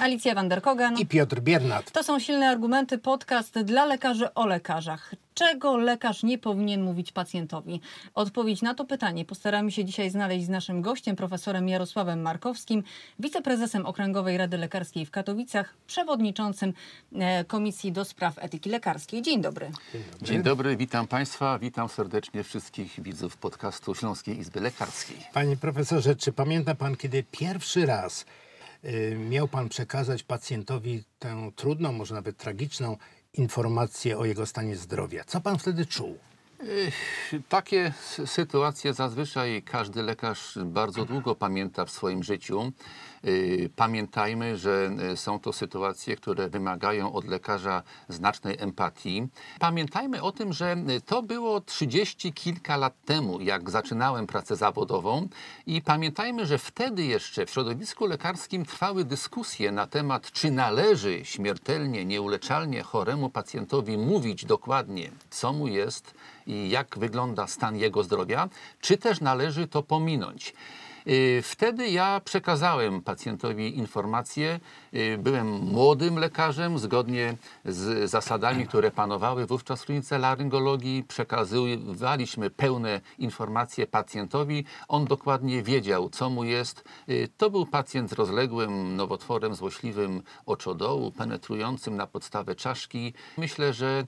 Alicja Vanderkogan. I Piotr Biernat. To są silne argumenty, podcast dla lekarzy o lekarzach. Czego lekarz nie powinien mówić pacjentowi? Odpowiedź na to pytanie postaramy się dzisiaj znaleźć z naszym gościem, profesorem Jarosławem Markowskim, wiceprezesem Okręgowej Rady Lekarskiej w Katowicach, przewodniczącym e, Komisji do Spraw Etyki Lekarskiej. Dzień dobry. Dzień dobry. Dzień dobry, witam Państwa, witam serdecznie wszystkich widzów podcastu Śląskiej Izby Lekarskiej. Panie profesorze, czy pamięta Pan, kiedy pierwszy raz miał Pan przekazać pacjentowi tę trudną, może nawet tragiczną informację o jego stanie zdrowia? Co Pan wtedy czuł? Takie sytuacje zazwyczaj każdy lekarz bardzo długo pamięta w swoim życiu. Y, pamiętajmy, że y, są to sytuacje, które wymagają od lekarza znacznej empatii. Pamiętajmy o tym, że y, to było trzydzieści kilka lat temu, jak zaczynałem pracę zawodową i pamiętajmy, że wtedy jeszcze w środowisku lekarskim trwały dyskusje na temat, czy należy śmiertelnie, nieuleczalnie choremu pacjentowi mówić dokładnie, co mu jest jak wygląda stan jego zdrowia, czy też należy to pominąć. Y, wtedy ja przekazałem pacjentowi informacje. Y, byłem młodym lekarzem, zgodnie z zasadami, które panowały wówczas w klinice laryngologii. Przekazywaliśmy pełne informacje pacjentowi. On dokładnie wiedział, co mu jest. Y, to był pacjent z rozległym nowotworem złośliwym oczodołu, penetrującym na podstawę czaszki. Myślę, że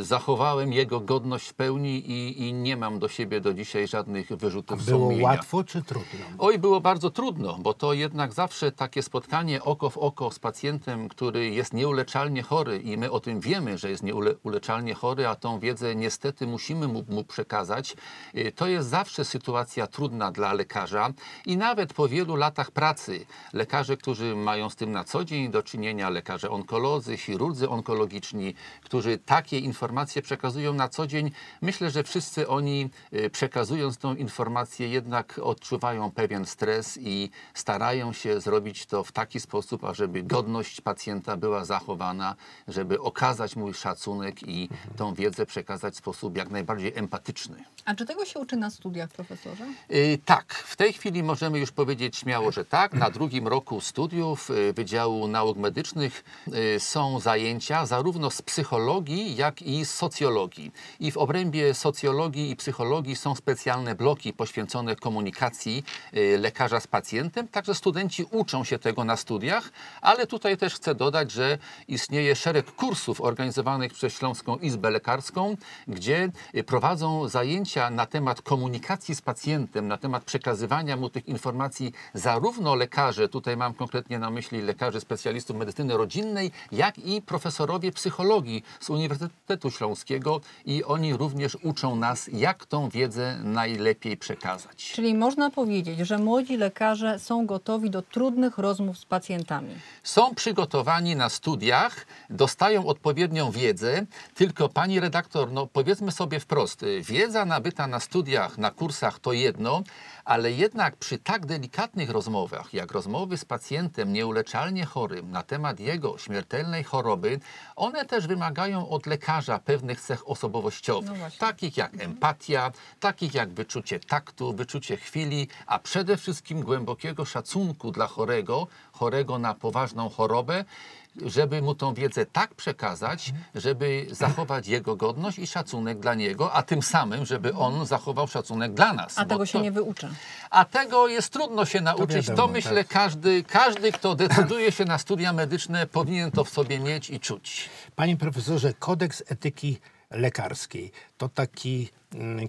zachowałem jego godność w pełni i, i nie mam do siebie do dzisiaj żadnych wyrzutów A było sumienia. łatwo czy trudno? Oj, było bardzo trudno, bo to jednak zawsze takie spotkanie oko w oko z pacjentem, który jest nieuleczalnie chory i my o tym wiemy, że jest nieuleczalnie chory, a tą wiedzę niestety musimy mu, mu przekazać. Y, to jest zawsze sytuacja trudna dla lekarza i nawet po wielu latach pracy lekarze, którzy mają z tym na co dzień do czynienia, lekarze onkolodzy, chirurdzy onkologiczni, którzy takie informacje przekazują na co dzień, myślę, że wszyscy oni y, przekazując tą informację jednak odczuwają pewien stres i starają się zrobić to w taki sposób, ażeby godność pacjenta była zachowana, żeby okazać mu szacunek i tą wiedzę przekazać w sposób jak najbardziej empatyczny. A czy tego się uczy na studiach, profesorze? Yy, tak, w tej chwili możemy już powiedzieć śmiało, że tak. Na drugim roku studiów yy, Wydziału Nauk Medycznych yy, są zajęcia zarówno z psychologii, jak i z socjologii. I w obrębie socjologii i psychologii są specjalne bloki poświęcone komunikacji y, lekarza z pacjentem, także studenci uczą się tego na studiach, ale tutaj też chcę dodać, że istnieje szereg kursów organizowanych przez Śląską Izbę Lekarską, gdzie y, prowadzą zajęcia na temat komunikacji z pacjentem, na temat przekazywania mu tych informacji zarówno lekarze, tutaj mam konkretnie na myśli lekarzy specjalistów medycyny rodzinnej, jak i profesorowie psychologii z Uniwersytetu Śląskiego i oni również uczą nas, jak tą wiedzę najlepiej przekazać. Czyli można powiedzieć, że młodzi lekarze są gotowi do trudnych rozmów z pacjentami. Są przygotowani na studiach, dostają odpowiednią wiedzę, tylko pani redaktor, no powiedzmy sobie wprost, wiedza nabyta na studiach, na kursach to jedno, ale jednak przy tak delikatnych rozmowach, jak rozmowy z pacjentem nieuleczalnie chorym na temat jego śmiertelnej choroby, one też wymagają od lekarza pewnych cech osobowościowych, No takich jak empatia, takich jak wyczucie taktu, wyczucie chwili, a przede wszystkim głębokiego szacunku dla chorego, chorego na poważną chorobę, żeby mu tą wiedzę tak przekazać, żeby zachować jego godność i szacunek dla niego, a tym samym, żeby on zachował szacunek dla nas. A tego się to- nie wyuczy. a tego jest trudno się nauczyć. To, wiadomo, myślę, tak. każdy, każdy, kto decyduje się na studia medyczne, powinien to w sobie mieć i czuć. Panie profesorze, kodeks etyki lekarskiej to taki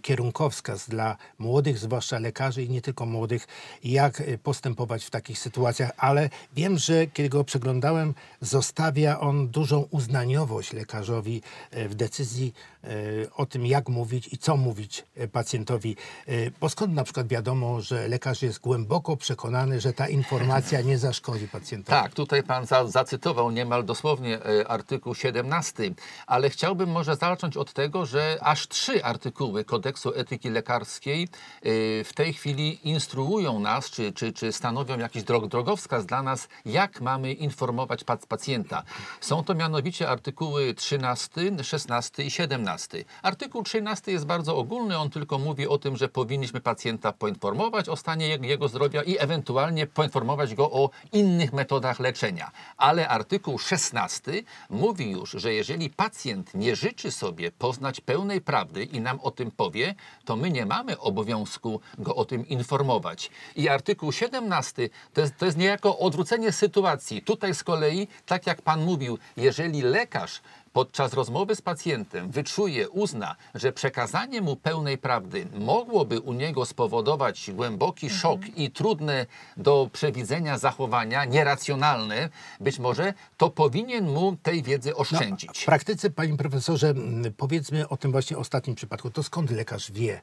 kierunkowskaz dla młodych, zwłaszcza lekarzy i nie tylko młodych, jak y, postępować w takich sytuacjach, ale wiem, że kiedy go przeglądałem, zostawia on dużą uznaniowość lekarzowi y, w decyzji y, o tym, jak mówić i co mówić pacjentowi. Bo skąd na przykład wiadomo, że lekarz jest głęboko przekonany, że ta informacja nie zaszkodzi pacjentowi? Tak, tutaj pan za, zacytował niemal dosłownie artykuł 17, ale chciałbym może zacząć od tego, że aż trzy artykuły artykuły kodeksu etyki lekarskiej y, w tej chwili instruują nas, czy, czy, czy stanowią jakiś drog, drogowskaz dla nas, jak mamy informować pac pacjenta. Są to mianowicie artykuły 13, 16 i 17. Artykuł 13 jest bardzo ogólny, on tylko mówi o tym, że powinniśmy pacjenta poinformować o stanie jego zdrowia i ewentualnie poinformować go o innych metodach leczenia. Ale artykuł 16 mówi już, że jeżeli pacjent nie życzy sobie poznać pełnej prawdy i nam o tym powie, to my nie mamy obowiązku go o tym informować. I artykuł 17 to jest, to jest niejako odwrócenie sytuacji. Tutaj z kolei, tak jak pan mówił, jeżeli lekarz podczas rozmowy z pacjentem wyczuje, uzna, że przekazanie mu pełnej prawdy mogłoby u niego spowodować głęboki szok i trudne do przewidzenia zachowania, nieracjonalne, być może, to powinien mu tej wiedzy oszczędzić. W praktyce, panie profesorze, powiedzmy o tym właśnie ostatnim przypadku. To skąd lekarz wie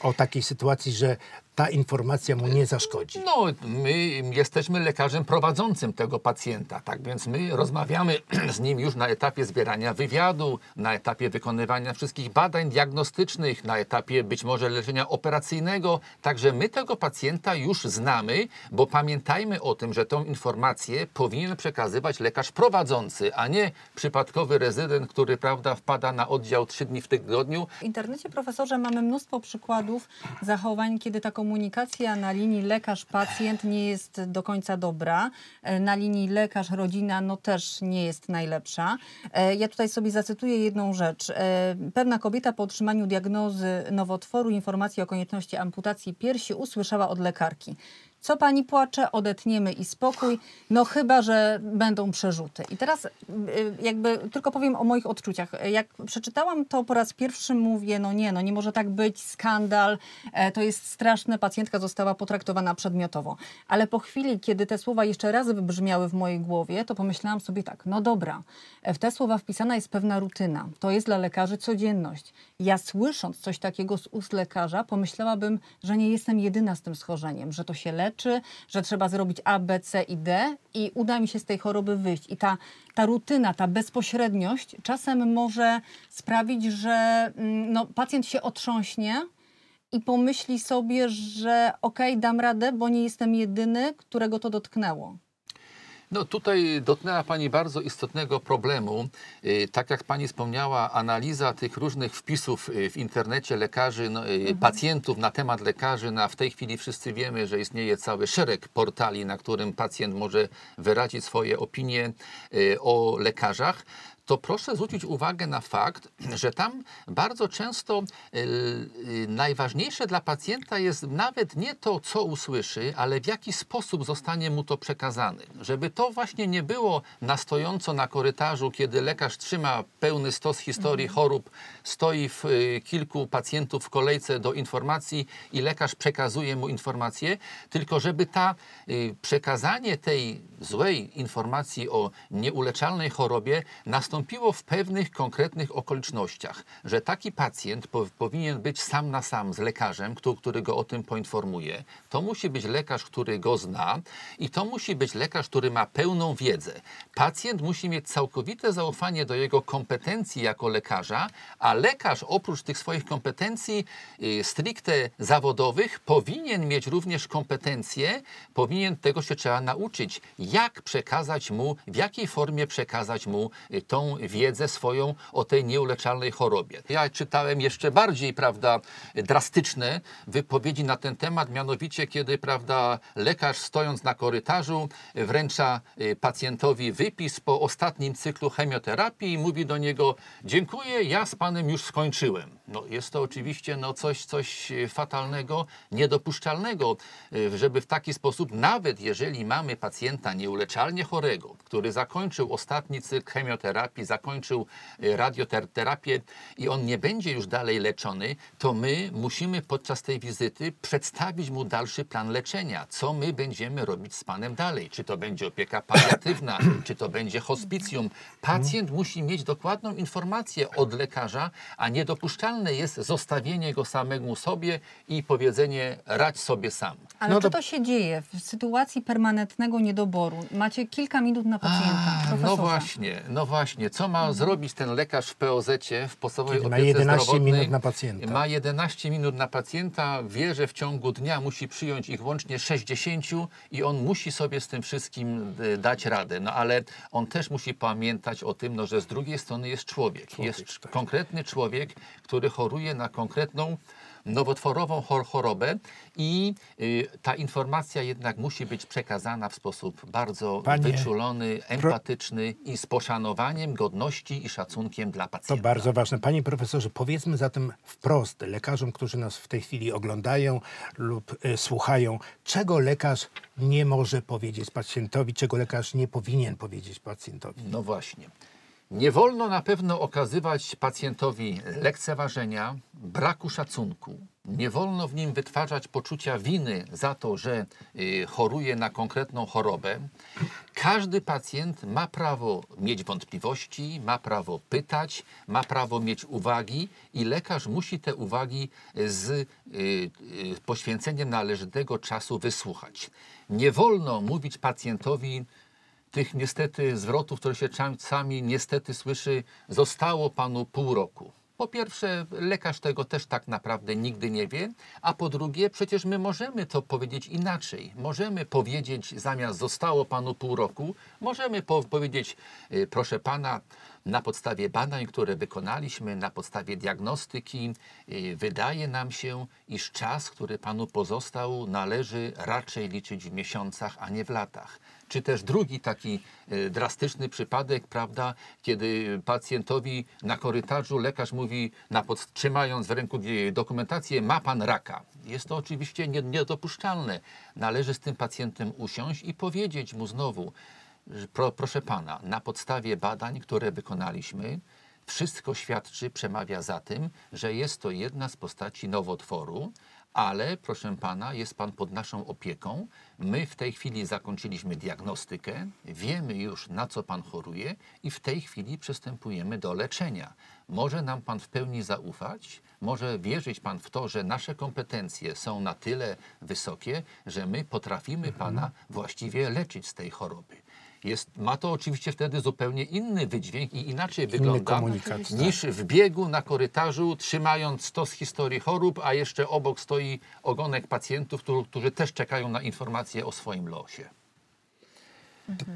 o takiej sytuacji, że ta informacja mu nie zaszkodzi? No, my jesteśmy lekarzem prowadzącym tego pacjenta, tak więc my rozmawiamy z nim już na etapie zbierania wywiadu, na etapie wykonywania wszystkich badań diagnostycznych, na etapie być może leczenia operacyjnego. Także my tego pacjenta już znamy, bo pamiętajmy o tym, że tą informację powinien przekazywać lekarz prowadzący, a nie przypadkowy rezydent, który prawda wpada na oddział trzy dni w tygodniu W internecie, profesorze, mamy mnóstwo przykładów zachowań, kiedy ta komunikacja na linii lekarz-pacjent nie jest do końca dobra. E, Na linii lekarz-rodzina no też nie jest najlepsza. E, Ja tutaj sobie zacytuję jedną rzecz. E, Pewna kobieta po otrzymaniu diagnozy nowotworu informacji o konieczności amputacji piersi usłyszała od lekarki. Co pani płacze, odetniemy i spokój, no chyba, że będą przerzuty. I teraz y, jakby tylko powiem o moich odczuciach. Jak przeczytałam to po raz pierwszy, mówię, no nie, no nie może tak być, skandal, e, to jest straszne, pacjentka została potraktowana przedmiotowo. Ale po chwili, kiedy te słowa jeszcze raz wybrzmiały w mojej głowie, to pomyślałam sobie tak, no dobra, e, w te słowa wpisana jest pewna rutyna. To jest dla lekarzy codzienność. Ja słysząc coś takiego z ust lekarza, pomyślałabym, że nie jestem jedyna z tym schorzeniem, że to się leczy, że trzeba zrobić A, B, C i D i uda mi się z tej choroby wyjść. I ta, ta rutyna, ta bezpośredniość czasem może sprawić, że mm, no, pacjent się otrząśnie i pomyśli sobie, że okej, dam radę, bo nie jestem jedyny, którego to dotknęło. No tutaj dotknęła Pani bardzo istotnego problemu. Y, Tak jak Pani wspomniała, analiza tych różnych wpisów y, w internecie lekarzy, no, y, pacjentów na temat lekarzy, na w tej chwili wszyscy wiemy, że istnieje cały szereg portali, na którym pacjent może wyrazić swoje opinie o lekarzach to proszę zwrócić uwagę na fakt, że tam bardzo często y, y, najważniejsze dla pacjenta jest nawet nie to, co usłyszy, ale w jaki sposób zostanie mu to przekazane. Żeby to właśnie nie było na stojąco na korytarzu, kiedy lekarz trzyma pełny stos historii chorób, stoi w, y, kilku pacjentów w kolejce do informacji i lekarz przekazuje mu informację, tylko żeby ta przekazanie tej złej informacji o nieuleczalnej chorobie nastąpiło w pewnych konkretnych okolicznościach, że taki pacjent po, powinien być sam na sam z lekarzem, który, który go o tym poinformuje. To musi być lekarz, który go zna i to musi być lekarz, który ma pełną wiedzę. Pacjent musi mieć całkowite zaufanie do jego kompetencji jako lekarza, a lekarz oprócz tych swoich kompetencji y, stricte zawodowych powinien mieć również kompetencje, powinien tego się trzeba nauczyć, jak przekazać mu, w jakiej formie przekazać mu y, wiedzę swoją o tej nieuleczalnej chorobie. Ja czytałem jeszcze bardziej, prawda, drastyczne wypowiedzi na ten temat, mianowicie kiedy, prawda, lekarz stojąc na korytarzu wręcza y, pacjentowi wypis po ostatnim cyklu chemioterapii i mówi do niego: Dziękuję, ja z panem już skończyłem. No, jest to oczywiście no, coś, coś y, fatalnego, niedopuszczalnego, y, żeby w taki sposób, nawet jeżeli mamy pacjenta nieuleczalnie chorego, który zakończył ostatni cykl chemioterapii, zakończył y, radioterapię i on nie będzie już dalej leczony, to my musimy podczas tej wizyty przedstawić mu dalszy plan leczenia. Co my będziemy robić z panem dalej? Czy to będzie opieka paliatywna, czy to będzie hospicjum? Pacjent musi mieć dokładną informację od lekarza, a niedopuszczalne jest zostawienie go samemu sobie i powiedzenie radź sobie sam. Ale No czy to- to się dzieje w sytuacji permanentnego niedoboru? Macie kilka minut na pacjenta. A, no właśnie, no właśnie. Właśnie, co ma zrobić ten lekarz w POZ-cie, w podstawowej Kiedy ma opiece 11 zdrowotnej? minut na pacjenta. Ma 11 minut na pacjenta, wie, że w ciągu dnia musi przyjąć ich łącznie 60 i on musi sobie z tym wszystkim e, dać radę. No ale on też musi pamiętać o tym, no, że z drugiej strony jest człowiek. jest tak. konkretny człowiek, który choruje na konkretną nowotworową chor- chorobę i y, ta informacja jednak musi być przekazana w sposób bardzo Panie, wyczulony, empatyczny i z poszanowaniem, godności i szacunkiem dla To pacjenta. bardzo ważne. Panie profesorze, powiedzmy zatem wprost lekarzom, którzy nas w tej chwili oglądają lub y, słuchają, czego lekarz nie może powiedzieć pacjentowi, czego lekarz nie powinien powiedzieć pacjentowi. No właśnie. Nie wolno na pewno okazywać pacjentowi lekceważenia, braku szacunku. Nie wolno w nim wytwarzać poczucia winy za to, że y, choruje na konkretną chorobę. Każdy pacjent ma prawo mieć wątpliwości, ma prawo pytać, ma prawo mieć uwagi i lekarz musi te uwagi z y, y, poświęceniem należytego czasu wysłuchać. Nie wolno mówić pacjentowi, tych niestety zwrotów, które się czasami niestety słyszy, zostało panu pół roku. Po pierwsze, lekarz tego też tak naprawdę nigdy nie wie, a po drugie, przecież my możemy to powiedzieć inaczej. Możemy powiedzieć, zamiast zostało panu pół roku, możemy po powiedzieć, y, proszę pana, na podstawie badań, które wykonaliśmy, na podstawie diagnostyki, y, wydaje nam się, iż czas, który panu pozostał, należy raczej liczyć w miesiącach, a nie w latach. Czy też drugi taki y, drastyczny przypadek, prawda, kiedy pacjentowi na korytarzu lekarz mówi, na pod, trzymając w ręku dokumentację, ma pan raka. Jest to oczywiście nie- niedopuszczalne. Należy z tym pacjentem usiąść i powiedzieć mu znowu, pro, proszę pana, na podstawie badań, które wykonaliśmy, wszystko świadczy, przemawia za tym, że jest to jedna z postaci nowotworu, ale proszę pana, jest pan pod naszą opieką. My w tej chwili zakończyliśmy diagnostykę, wiemy już na co pan choruje i w tej chwili przystępujemy do leczenia. Może nam pan w pełni zaufać, może wierzyć pan w to, że nasze kompetencje są na tyle wysokie, że my potrafimy pana właściwie leczyć z tej choroby. Jest, ma to oczywiście wtedy zupełnie inny wydźwięk i inaczej wygląda komunikat, tak. niż w biegu na korytarzu, trzymając stos historii chorób, a jeszcze obok stoi ogonek pacjentów, którzy, którzy też czekają na informacje o swoim losie.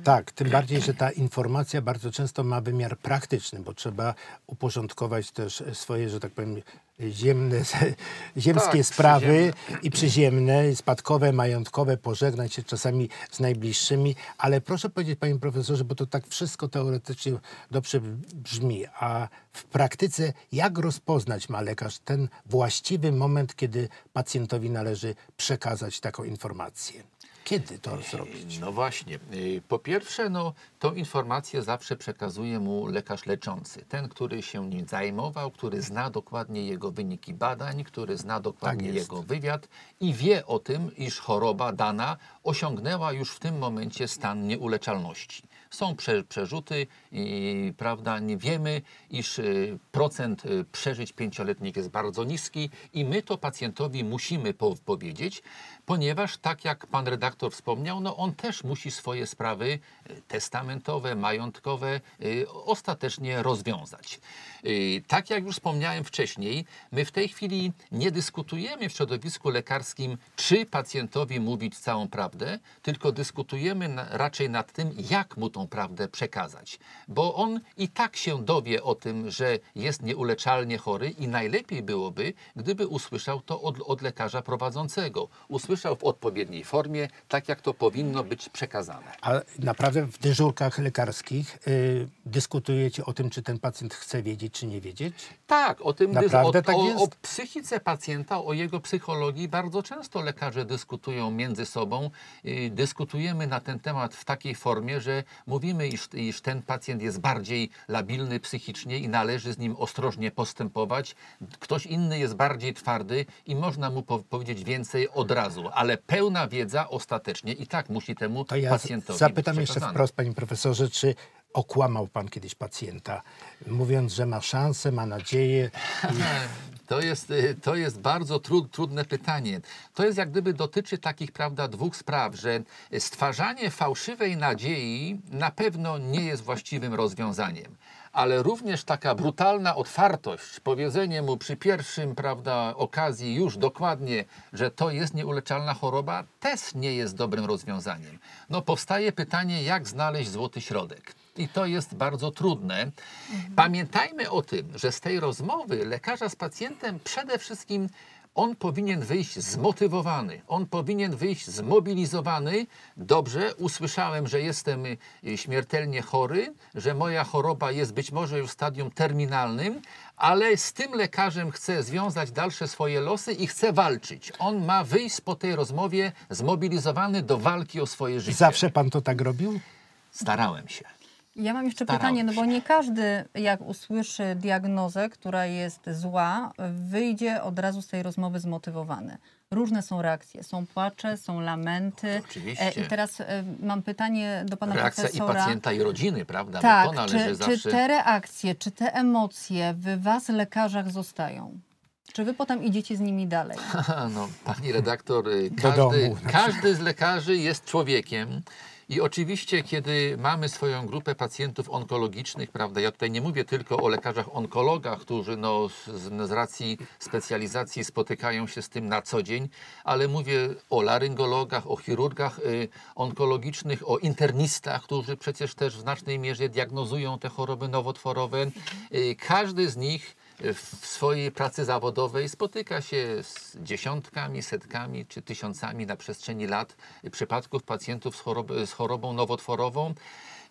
Tak, tym bardziej, że ta informacja bardzo często ma wymiar praktyczny, bo trzeba uporządkować też swoje, że tak powiem, ziemne, ziemskie Tak, sprawy i przyziemne, spadkowe, majątkowe, pożegnać się czasami z najbliższymi, ale proszę powiedzieć, panie profesorze, bo to tak wszystko teoretycznie dobrze brzmi, a w praktyce jak rozpoznać ma lekarz ten właściwy moment, kiedy pacjentowi należy przekazać taką informację? Kiedy to zrobić? No właśnie. Y, Po pierwsze, no, tą informację zawsze przekazuje mu lekarz leczący. Ten, który się nim zajmował, który zna dokładnie jego wyniki badań, który zna dokładnie Tak jego wywiad i wie o tym, iż choroba dana osiągnęła już w tym momencie stan nieuleczalności. Są prze, przerzuty i prawda, nie wiemy, iż y, procent y, przeżyć pięcioletnich jest bardzo niski i my to pacjentowi musimy po, powiedzieć, ponieważ tak jak pan redaktor wspomniał, no on też musi swoje sprawy testamentowe, majątkowe y, ostatecznie rozwiązać. Y, Tak jak już wspomniałem wcześniej, my w tej chwili nie dyskutujemy w środowisku lekarskim, czy pacjentowi mówić całą prawdę, tylko dyskutujemy raczej nad tym, jak mu tą prawdę przekazać. Bo on i tak się dowie o tym, że jest nieuleczalnie chory i najlepiej byłoby, gdyby usłyszał to od, od lekarza prowadzącego. Usłyszał w odpowiedniej formie, tak jak to powinno być przekazane. Naprawdę w dyżurkach lekarskich y, dyskutujecie o tym, czy ten pacjent chce wiedzieć, czy nie wiedzieć? Tak, o tym Naprawdę o, tak o, jest? o psychice pacjenta, o jego psychologii bardzo często lekarze dyskutują między sobą. Y, dyskutujemy na ten temat w takiej formie, że mówimy, iż, iż ten pacjent jest bardziej labilny psychicznie i należy z nim ostrożnie postępować. Ktoś inny jest bardziej twardy i można mu po- powiedzieć więcej od razu, ale pełna wiedza ostatecznie i tak musi temu To ja pacjentowi zapytam jeszcze. Wprost, panie profesorze, czy okłamał pan kiedyś pacjenta, mówiąc, że ma szansę, ma nadzieję. To jest, y, to jest bardzo tru, trudne pytanie. To jest jak gdyby dotyczy takich, prawda, dwóch spraw, że stwarzanie fałszywej nadziei na pewno nie jest właściwym rozwiązaniem. Ale również taka brutalna otwartość, powiedzenie mu przy pierwszym, prawda, okazji już dokładnie, że to jest nieuleczalna choroba, też nie jest dobrym rozwiązaniem. No powstaje pytanie, jak znaleźć złoty środek. I to jest bardzo trudne. Pamiętajmy o tym, że z tej rozmowy lekarza z pacjentem przede wszystkim on powinien wyjść zmotywowany, on powinien wyjść zmobilizowany. Dobrze, usłyszałem, że jestem y, śmiertelnie chory, że moja choroba jest być może już w stadium terminalnym, ale z tym lekarzem chcę związać dalsze swoje losy i chcę walczyć. On ma wyjść po tej rozmowie zmobilizowany do walki o swoje życie. Zawsze pan to tak robił? Starałem się. Ja mam jeszcze Starałem pytanie, no bo nie każdy, jak usłyszy diagnozę, która jest zła, wyjdzie od razu z tej rozmowy zmotywowany. Różne są reakcje. Są płacze, są lamenty. Oczywiście. I teraz e, mam pytanie do pana Reakcja i profesora. pacjenta, i rodziny, prawda? Bo Tak, to należy czy, zawsze... czy te reakcje, czy te emocje w was, lekarzach, zostają? Czy wy potem idziecie z nimi dalej? Aha, No, pani redaktor, Do każdy, na każdy z lekarzy jest człowiekiem. I oczywiście, kiedy mamy swoją grupę pacjentów onkologicznych, prawda, ja tutaj nie mówię tylko o lekarzach onkologach, którzy no, z, z racji specjalizacji spotykają się z tym na co dzień, ale mówię o laryngologach, o chirurgach y, onkologicznych, o internistach, którzy przecież też w znacznej mierze diagnozują te choroby nowotworowe. Y, każdy z nich w swojej pracy zawodowej spotyka się z dziesiątkami, setkami czy tysiącami na przestrzeni lat przypadków pacjentów z, choroby, z chorobą nowotworową.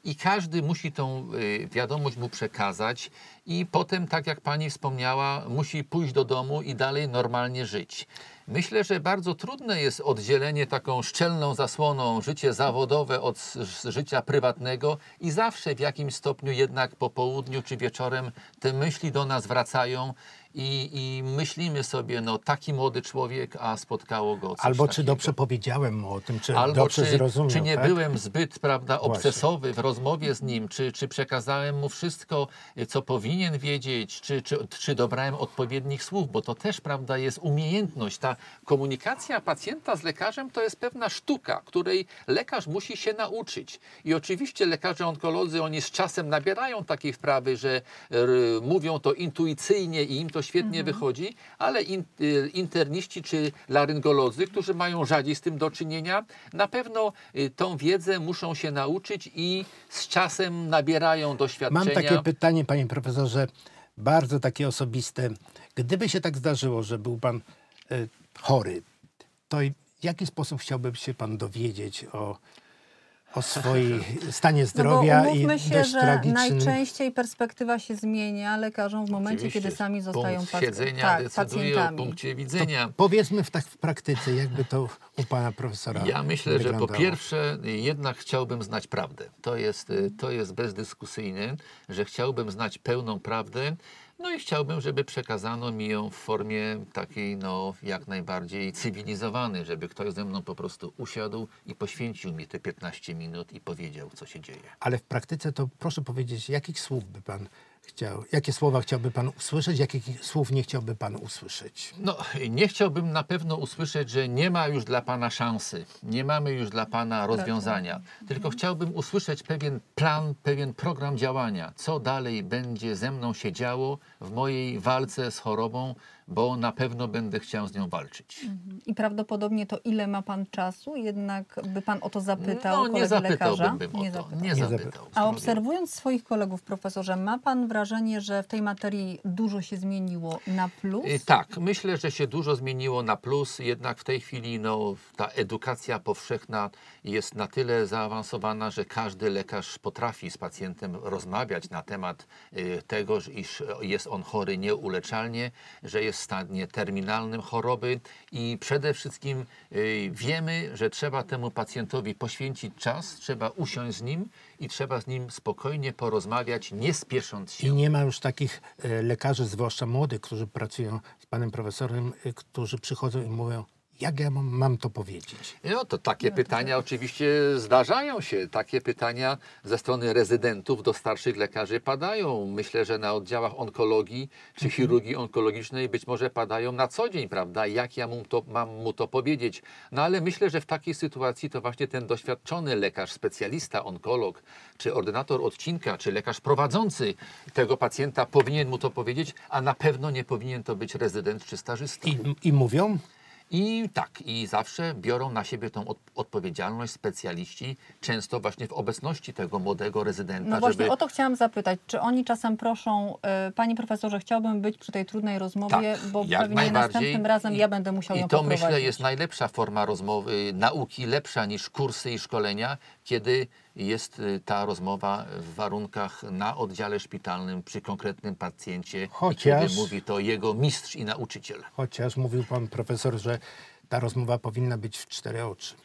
I każdy musi tą y, wiadomość mu przekazać, i potem, tak jak pani wspomniała, musi pójść do domu i dalej normalnie żyć. Myślę, że bardzo trudne jest oddzielenie taką szczelną zasłoną życie zawodowe od życia prywatnego i zawsze w jakimś stopniu jednak po południu czy wieczorem te myśli do nas wracają i, i myślimy sobie, no taki młody człowiek, a spotkało go coś Albo czy takiego. dobrze powiedziałem mu o tym, czy Albo dobrze czy, zrozumiał. czy nie tak? byłem zbyt prawda, Właśnie. obsesowy w rozmowie z nim, czy, czy przekazałem mu wszystko, co powinien wiedzieć, czy, czy, czy dobrałem odpowiednich słów, bo to też prawda, jest umiejętność. Ta komunikacja pacjenta z lekarzem to jest pewna sztuka, której lekarz musi się nauczyć. I oczywiście lekarze onkolodzy, oni z czasem nabierają takiej wprawy, że r, mówią to intuicyjnie i im to świetnie wychodzi, ale in, y, interniści czy laryngolodzy, którzy mają rzadziej z tym do czynienia, na pewno y, tą wiedzę muszą się nauczyć i z czasem nabierają doświadczenia. Mam takie pytanie, panie profesorze, bardzo takie osobiste. Gdyby się tak zdarzyło, że był pan e, chory, to w jaki sposób chciałby się pan dowiedzieć o, o swoim stanie zdrowia no bo i umówmy się, dość że tragicznym... najczęściej perspektywa się zmienia lekarzom w momencie, Oczywiście. kiedy sami zostają Punkt pac- siedzenia tak, decyduje pacjentami. o punkcie widzenia. Powiedzmy w, tak w praktyce, jakby to u pana profesora Ja myślę, że po wyglądało. pierwsze jednak chciałbym znać prawdę. To jest, y, to jest bezdyskusyjne, że chciałbym znać pełną prawdę. No i chciałbym, żeby przekazano mi ją w formie takiej, no, jak najbardziej cywilizowanej, żeby ktoś ze mną po prostu usiadł i poświęcił mi te 15 minut i powiedział, co się dzieje. Ale w praktyce to proszę powiedzieć, jakich słów by pan chciał, jakie słowa chciałby pan usłyszeć, jakich słów nie chciałby pan usłyszeć? No, nie chciałbym na pewno usłyszeć, że nie ma już dla Pana szansy, nie mamy już dla Pana rozwiązania, tylko chciałbym usłyszeć pewien plan, pewien program działania, co dalej będzie ze mną się działo w mojej walce z chorobą, bo na pewno będę chciał z nią walczyć. I prawdopodobnie to ile ma pan czasu, jednak by pan o to zapytał No, nie kolegę lekarza? zapytałbym bym o to, zapytał. nie zapytał. zapytał. A obserwując swoich kolegów, profesorze, ma pan wrażenie, że w tej materii dużo się zmieniło na plus? Y, Tak, myślę, że się dużo zmieniło na plus, jednak w tej chwili no, ta edukacja powszechna jest na tyle zaawansowana, że każdy lekarz potrafi z pacjentem rozmawiać na temat y, tego, iż jest on chory nieuleczalnie, że jest w stanie terminalnym choroby i przede wszystkim y, wiemy, że trzeba temu pacjentowi poświęcić czas, trzeba usiąść z nim i trzeba z nim spokojnie porozmawiać, nie spiesząc się. I nie ma już takich e, lekarzy, zwłaszcza młodych, którzy pracują z panem profesorem, e, którzy przychodzą i mówią, Jak ja mam, to powiedzieć? No to takie pytania oczywiście zdarzają się. Takie pytania ze strony rezydentów do starszych lekarzy padają. Myślę, że na oddziałach onkologii czy chirurgii onkologicznej być może padają na co dzień, prawda? Jak ja mu to, mam mu to powiedzieć? No ale myślę, że w takiej sytuacji to właśnie ten doświadczony lekarz, specjalista, onkolog, czy ordynator odcinka, czy lekarz prowadzący tego pacjenta powinien mu to powiedzieć, a na pewno nie powinien to być rezydent czy stażysta. I, i mówią? I tak, i zawsze biorą na siebie tą od, odpowiedzialność specjaliści, często właśnie w obecności tego młodego rezydenta, No właśnie żeby... o to chciałam zapytać, czy oni czasem proszą, y, panie profesorze, chciałbym być przy tej trudnej rozmowie, Tak, bo pewnie następnym razem I- ja będę musiał I ją to poprowadzić. myślę jest najlepsza forma rozmowy, nauki, lepsza niż kursy i szkolenia, kiedy jest y, ta rozmowa w warunkach na oddziale szpitalnym przy konkretnym pacjencie, Chociaż- kiedy mówi to jego mistrz i nauczyciel. Chociaż mówił pan profesor, że ta rozmowa powinna być w cztery oczy.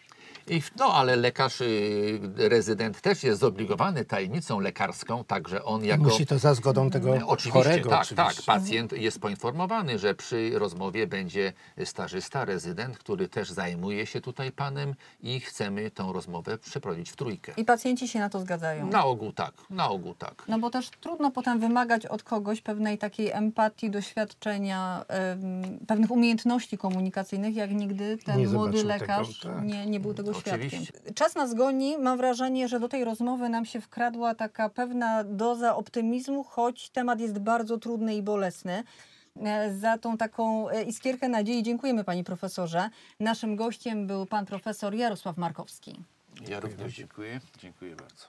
No, ale lekarz, y, rezydent też jest zobligowany tajemnicą lekarską, także on jako... Musi to za zgodą tego E, Oczywiście, chorego. tak, oczywiście. tak. Pacjent jest poinformowany, że przy rozmowie będzie stażysta, rezydent, który też zajmuje się tutaj panem i chcemy tą rozmowę przeprowadzić w trójkę. I pacjenci się na to zgadzają. Na ogół tak, na ogół tak. No bo też trudno potem wymagać od kogoś pewnej takiej empatii, doświadczenia, pewnych umiejętności komunikacyjnych, jak nigdy ten Nie młody zobaczył tego, lekarz tak. nie, nie był tego Oczywiście. Czas nas goni. Mam wrażenie, że do tej rozmowy nam się wkradła taka pewna doza optymizmu, choć temat jest bardzo trudny i bolesny. E, Za tą taką e, iskierkę nadziei dziękujemy Panie Profesorze. Naszym gościem był Pan Profesor Jarosław Markowski. Ja również dziękuję. Dziękuję bardzo.